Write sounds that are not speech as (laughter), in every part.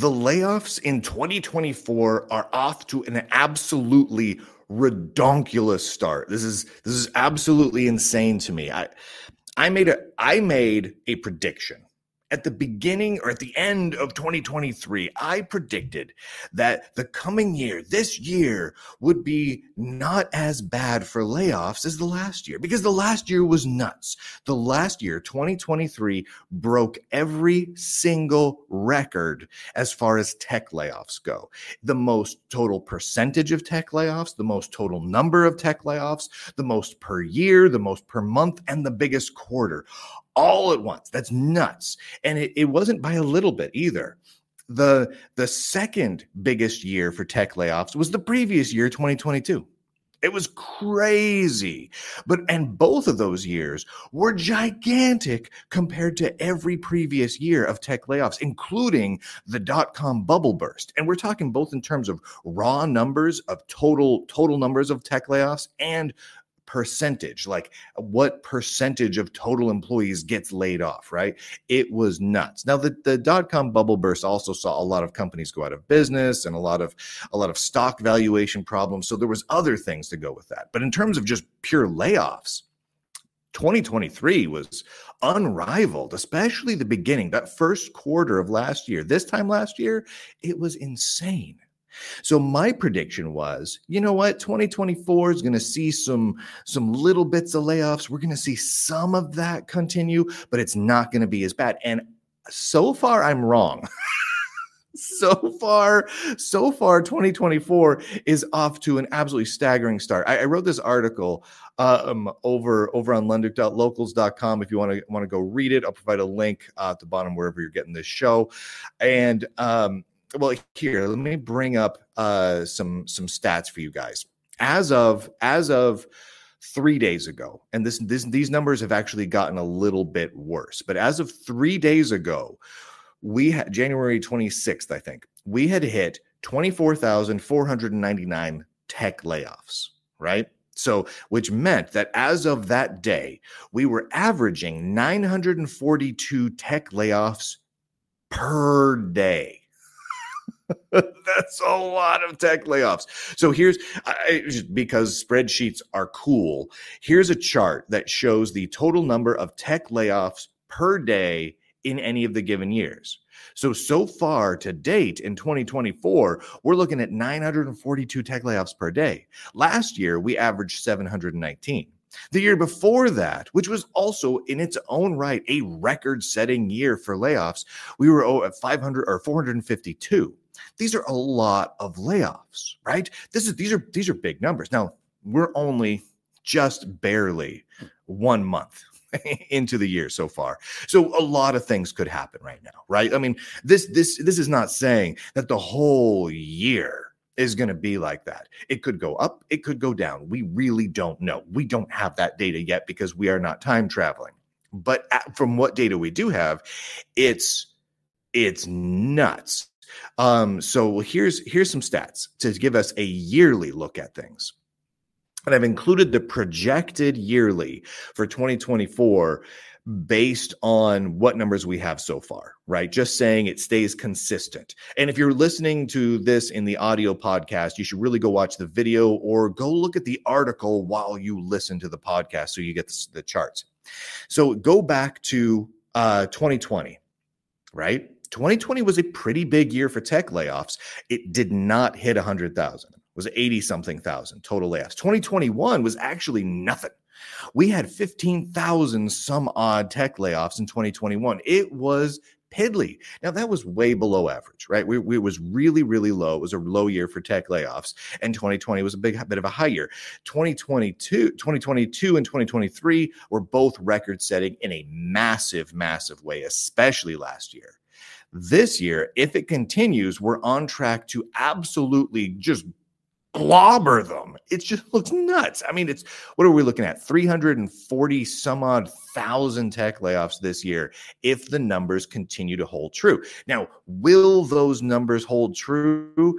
the layoffs in 2024 are off to an absolutely redonkulous start. This is this is absolutely insane to me. I I made a I made a prediction at the beginning or at the end of 2023, I predicted that the coming year, this year, would be not as bad for layoffs as the last year because the last year was nuts. The last year, 2023, broke every single record as far as tech layoffs go. The most total percentage of tech layoffs, the most total number of tech layoffs, the most per year, the most per month, and the biggest quarter all at once. That's nuts. And it, it wasn't by a little bit either. The, the second biggest year for tech layoffs was the previous year, 2022. It was crazy. But and both of those years were gigantic compared to every previous year of tech layoffs, including the dot com bubble burst. And we're talking both in terms of raw numbers of total total numbers of tech layoffs and percentage like what percentage of total employees gets laid off right it was nuts now the, the dot-com bubble burst also saw a lot of companies go out of business and a lot of a lot of stock valuation problems so there was other things to go with that but in terms of just pure layoffs 2023 was unrivaled, especially the beginning, that first quarter of last year. This time last year, it was insane. So my prediction was, you know what, 2024 is going to see some some little bits of layoffs. We're going to see some of that continue, but it's not going to be as bad. And so far I'm wrong. (laughs) so far, so far, 2024 is off to an absolutely staggering start. I, I wrote this article um, over over on lunduke.locals.com if you want to want to go read it. I'll provide a link uh, at the bottom wherever you're getting this show. And um, well here let me bring up uh some some stats for you guys as of as of three days ago and this, this these numbers have actually gotten a little bit worse but as of three days ago we had january 26th i think we had hit 24499 tech layoffs right so, which meant that as of that day, we were averaging 942 tech layoffs per day. (laughs) That's a lot of tech layoffs. So here's I, because spreadsheets are cool. Here's a chart that shows the total number of tech layoffs per day in any of the given years. So, so far to date in 2024, we're looking at 942 tech layoffs per day. Last year, we averaged 719. The year before that, which was also in its own right a record setting year for layoffs, we were at 500 or 452. These are a lot of layoffs, right? This is these are these are big numbers. Now, we're only just barely one month (laughs) into the year so far. So a lot of things could happen right now, right? I mean, this this this is not saying that the whole year is going to be like that. It could go up, it could go down. We really don't know. We don't have that data yet because we are not time traveling. But uh, from what data we do have, it's it's nuts um, so here's here's some stats to give us a yearly look at things. And I've included the projected yearly for 2024 based on what numbers we have so far, right? Just saying it stays consistent. And if you're listening to this in the audio podcast, you should really go watch the video or go look at the article while you listen to the podcast so you get the, the charts. So go back to uh, 2020, right? 2020 was a pretty big year for tech layoffs. It did not hit 100,000. It was 80 something thousand total layoffs. 2021 was actually nothing. We had 15,000 some odd tech layoffs in 2021. It was piddly. Now that was way below average, right? We, we, it was really, really low. It was a low year for tech layoffs, and 2020 was a big bit of a high year. 2022, 2022, and 2023 were both record setting in a massive, massive way, especially last year. This year, if it continues, we're on track to absolutely just globber them. It just looks nuts. I mean, it's what are we looking at? 340 some odd thousand tech layoffs this year if the numbers continue to hold true. Now, will those numbers hold true?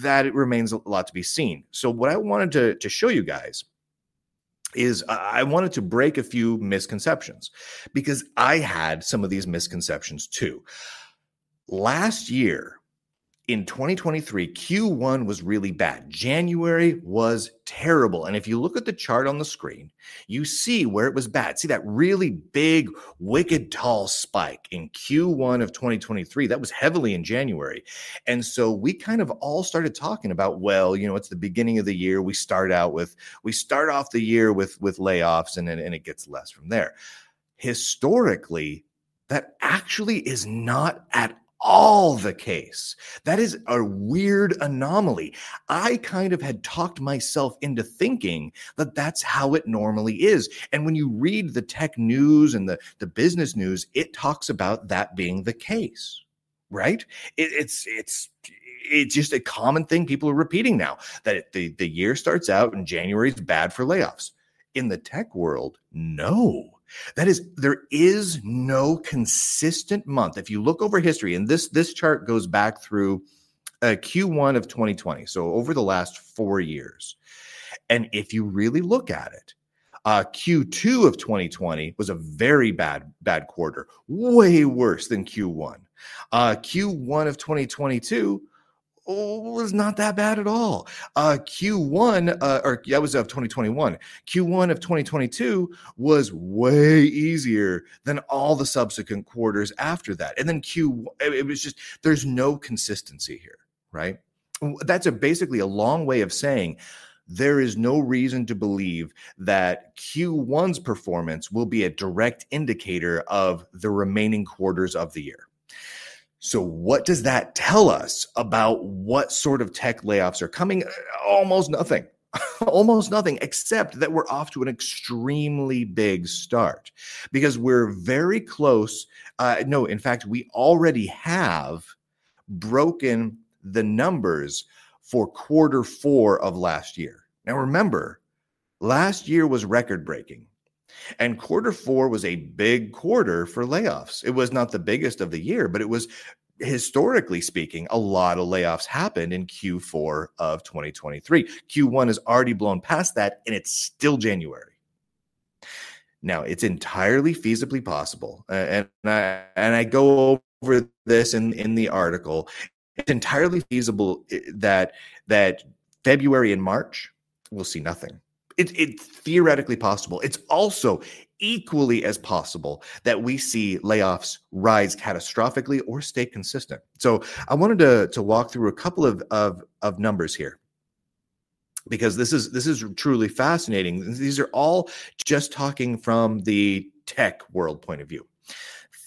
That it remains a lot to be seen. So, what I wanted to, to show you guys is I wanted to break a few misconceptions because I had some of these misconceptions too. Last year, in 2023, Q1 was really bad. January was terrible. And if you look at the chart on the screen, you see where it was bad. See that really big, wicked tall spike in Q1 of 2023. That was heavily in January. And so we kind of all started talking about, well, you know, it's the beginning of the year. We start out with, we start off the year with with layoffs and, and it gets less from there. Historically, that actually is not at all the case. That is a weird anomaly. I kind of had talked myself into thinking that that's how it normally is. And when you read the tech news and the, the business news, it talks about that being the case, right? It, it's, it's, it's just a common thing people are repeating now that the, the year starts out and January is bad for layoffs. In the tech world, no that is, there is no consistent month. If you look over history, and this this chart goes back through uh, Q1 of 2020, so over the last four years, and if you really look at it, uh, Q2 of 2020 was a very bad bad quarter, way worse than Q1. Uh, Q1 of 2022 was not that bad at all. Uh, Q1, uh, or that was of 2021. Q1 of 2022 was way easier than all the subsequent quarters after that. And then Q, it was just, there's no consistency here, right? That's a basically a long way of saying there is no reason to believe that Q1's performance will be a direct indicator of the remaining quarters of the year. So, what does that tell us about what sort of tech layoffs are coming? Almost nothing. (laughs) Almost nothing, except that we're off to an extremely big start because we're very close. Uh, no, in fact, we already have broken the numbers for quarter four of last year. Now, remember, last year was record breaking. And quarter four was a big quarter for layoffs. It was not the biggest of the year, but it was historically speaking, a lot of layoffs happened in Q4 of 2023. Q1 has already blown past that, and it's still January. Now, it's entirely feasibly possible, and I and I go over this in in the article. It's entirely feasible eh, that that February and March will see nothing. It, it's theoretically possible. It's also equally as possible that we see layoffs rise catastrophically or stay consistent. So I wanted to, to walk through a couple of, of, of numbers here because this is this is truly fascinating. These are all just talking from the tech world point of view.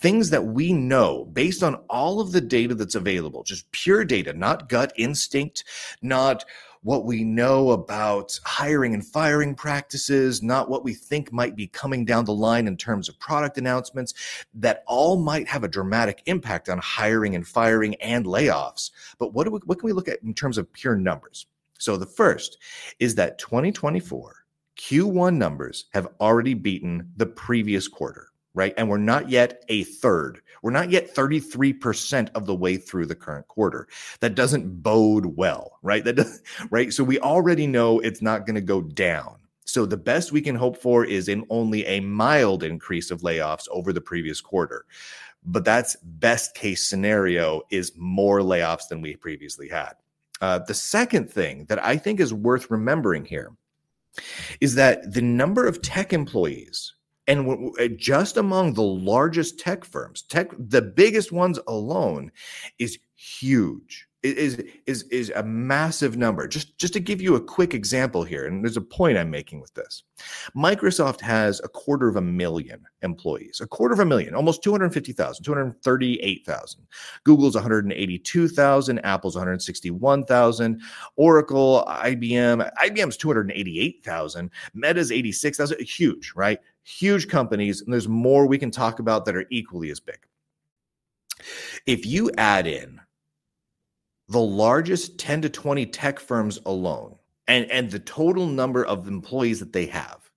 Things that we know based on all of the data that's available, just pure data, not gut instinct, not what we know about hiring and firing practices, not what we think might be coming down the line in terms of product announcements, that all might have a dramatic impact on hiring and firing and layoffs. But what, do we, what can we look at in terms of pure numbers? So the first is that 2024 Q1 numbers have already beaten the previous quarter right? And we're not yet a third. We're not yet 33% of the way through the current quarter. That doesn't bode well, right? That does, (laughs) right? So we already know it's not going to go down. So the best we can hope for is in only a mild increase of layoffs over the previous quarter. But that's best case scenario is more layoffs than we previously had. Uh, the second thing that I think is worth remembering here is that the number of tech employees and uh, just among the largest tech firms, tech the biggest ones alone is huge is is is a massive number. Just just to give you a quick example here, and there's a point I'm making with this. Microsoft has a quarter of a million employees, a quarter of a million, almost 250,000, 238,000. Google's 182,000, Apple's 161,000, Oracle, IBM, IBM's 288,000, Meta's 86,000. Huge, right? Huge companies, and there's more we can talk about that are equally as big. If you add in the largest 10 to 20 tech firms alone and, and the total number of employees that they have,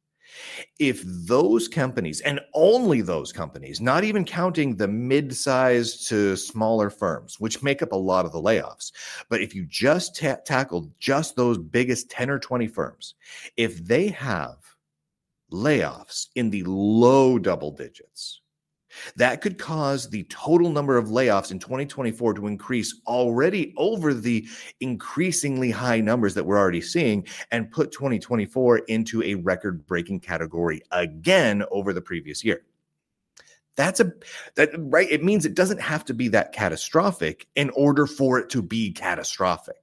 if those companies and only those companies, not even counting the mid sized to smaller firms, which make up a lot of the layoffs, but if you just ta- tackle just those biggest 10 or 20 firms, if they have layoffs in the low double digits, That could cause the total number of layoffs in 2024 to increase already over the increasingly high numbers that we're already seeing and put 2024 into a record breaking category again over the previous year. That's a that right it means it doesn't have to be that catastrophic in order for it to be catastrophic.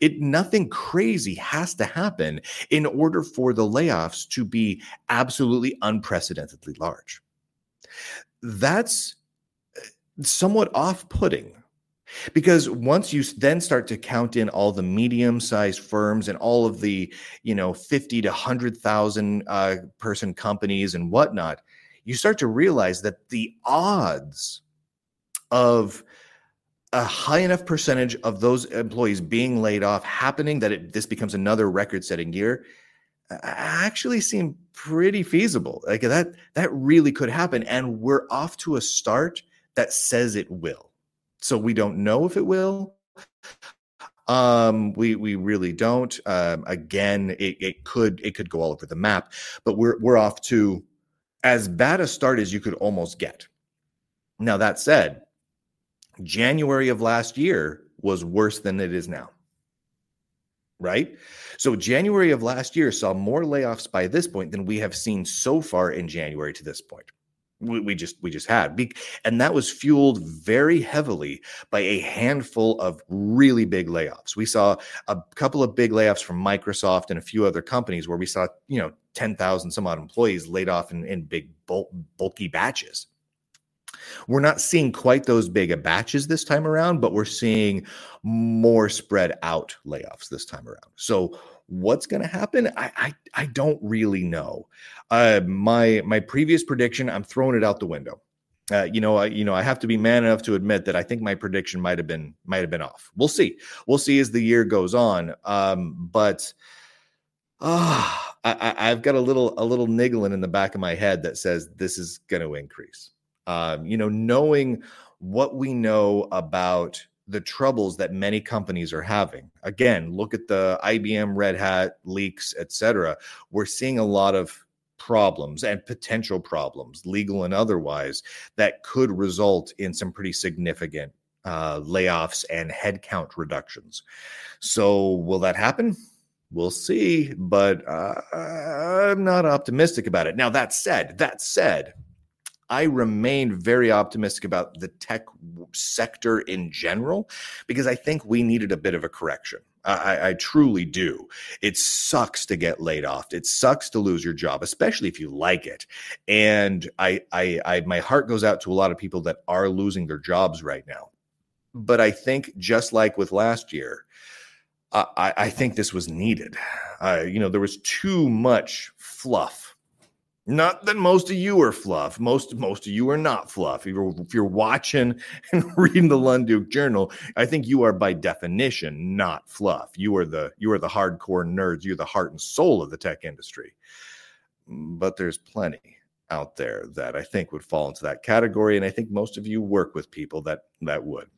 It nothing crazy has to happen in order for the layoffs to be absolutely unprecedentedly large. That's uh, somewhat off putting because once you then start to count in all the medium sized firms and all of the you know 50 to 100000 uh, person companies and whatnot you start to realize that the odds of a high enough percentage of those employees being laid off happening that it, this becomes another record setting year actually seem pretty feasible. Like that that really could happen and we're off to a start that says it will. So we don't know if it will. Um we we really don't. Um again, it, it could it could go all over the map, but we're we're off to as bad a start as you could almost get. Now that said, January of last year was worse than it is now right? So January of last year saw more layoffs by this point than we have seen so far in January to this point. We, we just we just had, and that was fueled very heavily by a handful of really big layoffs. We saw a couple of big layoffs from Microsoft and a few other companies where we saw you know ten thousand some odd employees laid off in, in big bulk, bulky batches. We're not seeing quite those big batches this time around, but we're seeing more spread out layoffs this time around. So what's going to happen? I, I, I don't really know. Uh, my my previous prediction, I'm throwing it out the window. Uh, you know, I, you know, I have to be man enough to admit that I think my prediction might have been might have been off. We'll see. We'll see as the year goes on. Um, but ah. Uh, I, have got a little a little niggling in the back of my head that says this is going to increase um, you know, knowing what we know about the troubles that many companies are having. Again, look at the IBM Red Hat leaks, etc. We're seeing a lot of problems and potential problems, legal and otherwise, that could result in some pretty significant uh, layoffs and headcount reductions. So, will that happen? We'll see, but uh, I'm not optimistic about it. Now, that said, that said, I remain very optimistic about the tech sector in general because I think we needed a bit of a correction. I, I, truly do. It sucks to get laid off. It sucks to lose your job, especially if you like it. And I, I, I, my heart goes out to a lot of people that are losing their jobs right now. But I think, just like with last year, I, I think this was needed. Uh, you know, there was too much fluff not that most of you are fluff. Most most of you are not fluff. If you're, if you're watching (laughs) and reading the Lunduke Journal, I think you are by definition not fluff. You are the you are the hardcore nerds. You're the heart and soul of the tech industry. But there's plenty out there that I think would fall into that category, and I think most of you work with people that that would.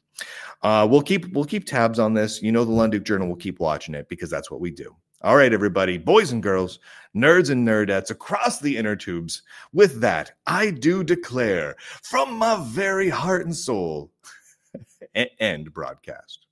Uh, we'll keep we'll keep tabs on this. You know, the Lunduke Journal will keep watching it because that's what we do. All right, everybody, boys and girls, nerds and nerdettes across the inner tubes. With that, I do declare from my very heart and soul, (laughs) end broadcast.